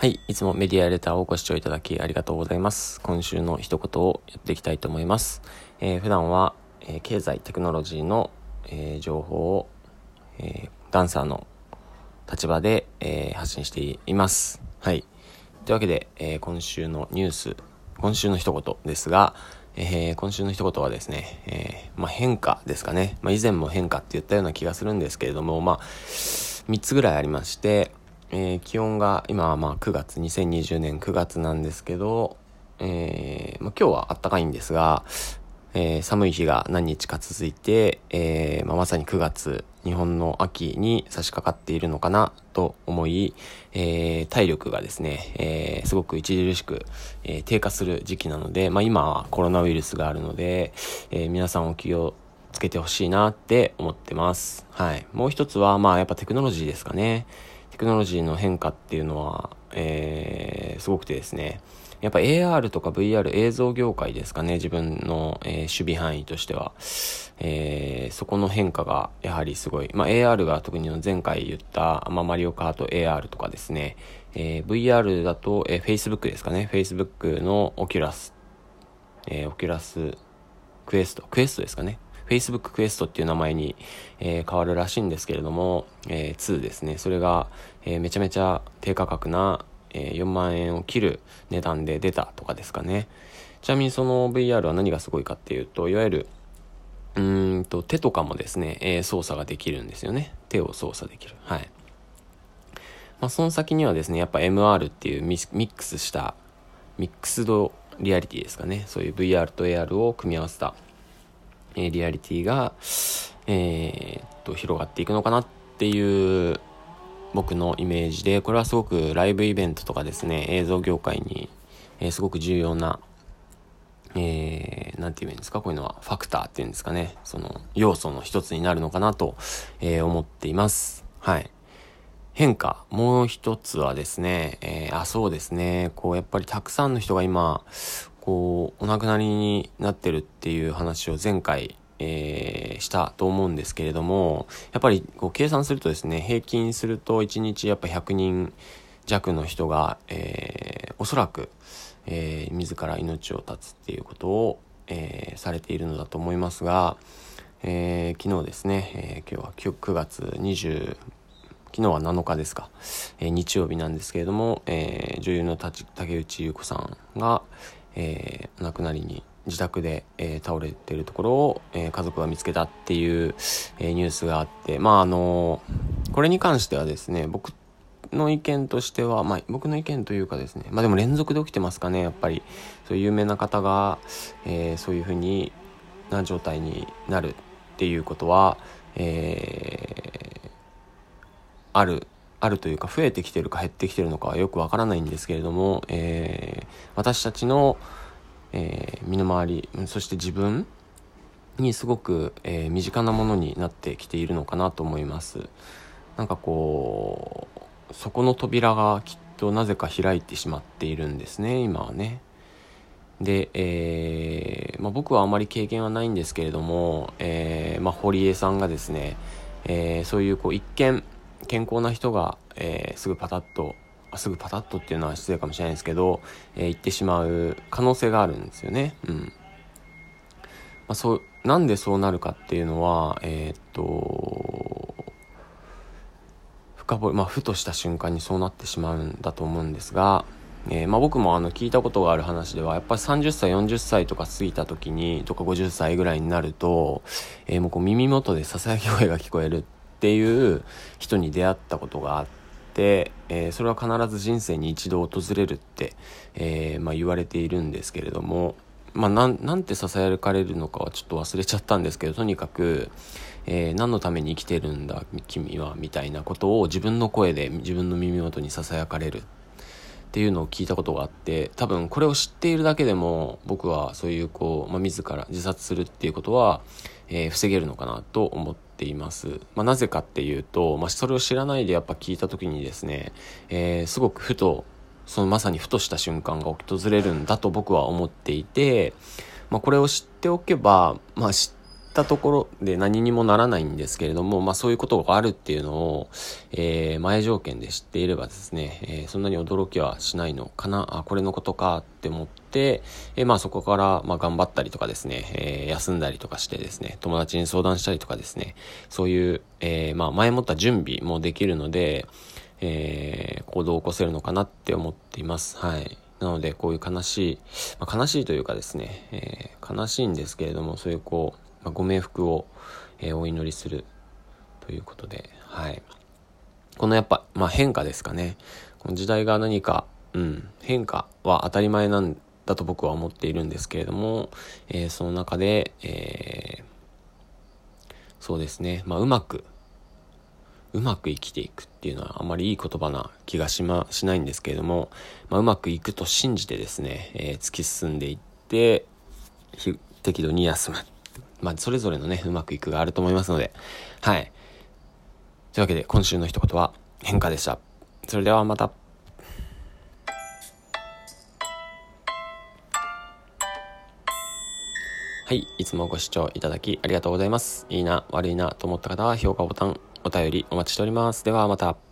はい。いつもメディアレターをご視聴いただきありがとうございます。今週の一言をやっていきたいと思います。えー普段は、えー経済、テクノロジーの、えー情報を、えダンサーの立場で、え発信しています。はい。というわけで、え今週のニュース、今週の一言ですが、えー今週の一言はですね、えまあ、変化ですかね。まあ、以前も変化って言ったような気がするんですけれども、まあ、3つぐらいありまして、えー気温が今はまあ9月、2020年9月なんですけど、えーまあ、今日は暖かいんですが、えー寒い日が何日か続いて、えーまあ、まさに9月、日本の秋に差し掛かっているのかなと思い、えー体力がですね、えすごく著しく、え低下する時期なので、まあ、今はコロナウイルスがあるので、え皆さんお気をつけてほしいなって思ってます。はい。もう一つは、まあやっぱテクノロジーですかね。テクノロジーの変化っていうのは、えーすごくてですね。やっぱ AR とか VR 映像業界ですかね。自分の、えー守備範囲としては。えーそこの変化がやはりすごい。まあ AR が特に前回言った、まあマリオカート AR とかですね。えー VR だと、えー Facebook ですかね。Facebook の Oculus、えー Oculus Quest、Quest ですかね。Facebook クエストっていう名前に、えー変わるらしいんですけれども、えー2ですね。それが、えーめちゃめちゃ低価格な、え4万円を切る値段で出たとかですかね。ちなみにその VR は何がすごいかっていうと、いわゆる、うんと、手とかもですね、え操作ができるんですよね。手を操作できる。はい。まあ、その先にはですね、やっぱ MR っていうミックスした、ミックスドリアリティですかね。そういう VR と AR を組み合わせた、えリアリティが、えーっと、広がっていくのかなっていう僕のイメージで、これはすごくライブイベントとかですね、映像業界に、えーすごく重要な、えー、なんて言うんですかこういうのはファクターっていうんですかね。その要素の一つになるのかなと、えー思っています。はい。変化。もう一つはですね、えーあ、そうですね。こう、やっぱりたくさんの人が今、こう、お亡くなりになってるっていう話を前回、えーしたと思うんですけれども、やっぱりこう計算するとですね、平均すると1日やっぱ100人弱の人が、えーおそらく、えー自ら命を絶つっていうことを、えーされているのだと思いますが、えー昨日ですね、えー今日は9 9月20昨日は7日ですか、えー日曜日なんですけれども、えー女優の竹内優子さんが、えーお亡くなりに自宅で、えー倒れてるところを、えー家族が見つけたっていう、えニュースがあってまああのこれに関してはですね僕の意見としては、まあ、僕の意見というかですね、まあでも連続で起きてますかね、やっぱり。そういう有名な方が、えそういうふうにな状態になるっていうことは、えある、あるというか、増えてきてるか減ってきてるのかはよくわからないんですけれども、えー私たちの、えー身の回り、そして自分にすごく、えー身近なものになってきているのかなと思います。なんかこう、そこの扉がきっとなぜか開いてしまっているんですね、今はね。で、えーまあ、僕はあまり経験はないんですけれども、えーまあ、堀江さんがですね、えーそういうこう一見健康な人が、えーすぐパタッとすぐパタッとっていうのは失礼かもしれないですけど、えー言ってしまう可能性があるんですよね。うん。まあ、そう、なんでそうなるかっていうのは、えーっと、深掘、まあ、ふとした瞬間にそうなってしまうんだと思うんですが、えーまあ、僕もあの聞いたことがある話ではやっぱり30歳40歳とか過ぎた時にとか50歳ぐらいになると、えもうこう耳元でささやき声が聞こえるってっていう人に出会ったことがあって、えーそれは必ず人生に一度訪れるって、えーまあ、言われているんですけれども、まあ、なんなんてささやかれるのかはちょっと忘れちゃったんですけどとにかく、えー何のために生きてるんだ君はみたいなことを自分の声で自分の耳元にささやかれる。っていうのを聞いたことがあって多分これを知っているだけでも僕はそういうこう、まあ、自ら自殺するっていうことは、えー防げるのかなと思ってています、まあ、なぜかっていうと、まあ、それを知らないでやっぱ聞いた時にですね、えーすごくふとそのまさにふとした瞬間が訪れるんだと僕は思っていて、まあ、これを知っておけば、まあ、知ったところで何にもならないんですけれども、まあそういうことがあるっていうのを、えー、前条件で知っていればですね、えー、そんなに驚きはしないのかな、あ、これのことかって思って、え、まあそこから、まあ頑張ったりとかですね、えー、休んだりとかしてですね、友達に相談したりとかですね、そういう、えー、まあ前もった準備もできるので、えー、行動を起こせるのかなって思っています。はい。なので、こういう悲しい、まあ、悲しいというかですね、えー、悲しいんですけれども、そういうこう、まあ、ご冥福を、えー、お祈りするということで、はい。このやっぱ、まあ、変化ですかね。この時代が何か、うん、変化は当たり前なんだと僕は思っているんですけれども、えー、その中で、えー、そうですね、まあ、うまく、うまく生きていくっていうのはあまりいい言葉な気がしま、しないんですけれども、まあ、うまくいくと信じてですね、えー、突き進んでいって、適度に休む。まあ、それぞれのね、うまくいくがあると思いますので、はい。というわけで、今週の一言は変化でした。それではまた。はい。いつもご視聴いただきありがとうございます。いいな、悪いなと思った方は評価ボタン、お便りお待ちしております。ではまた。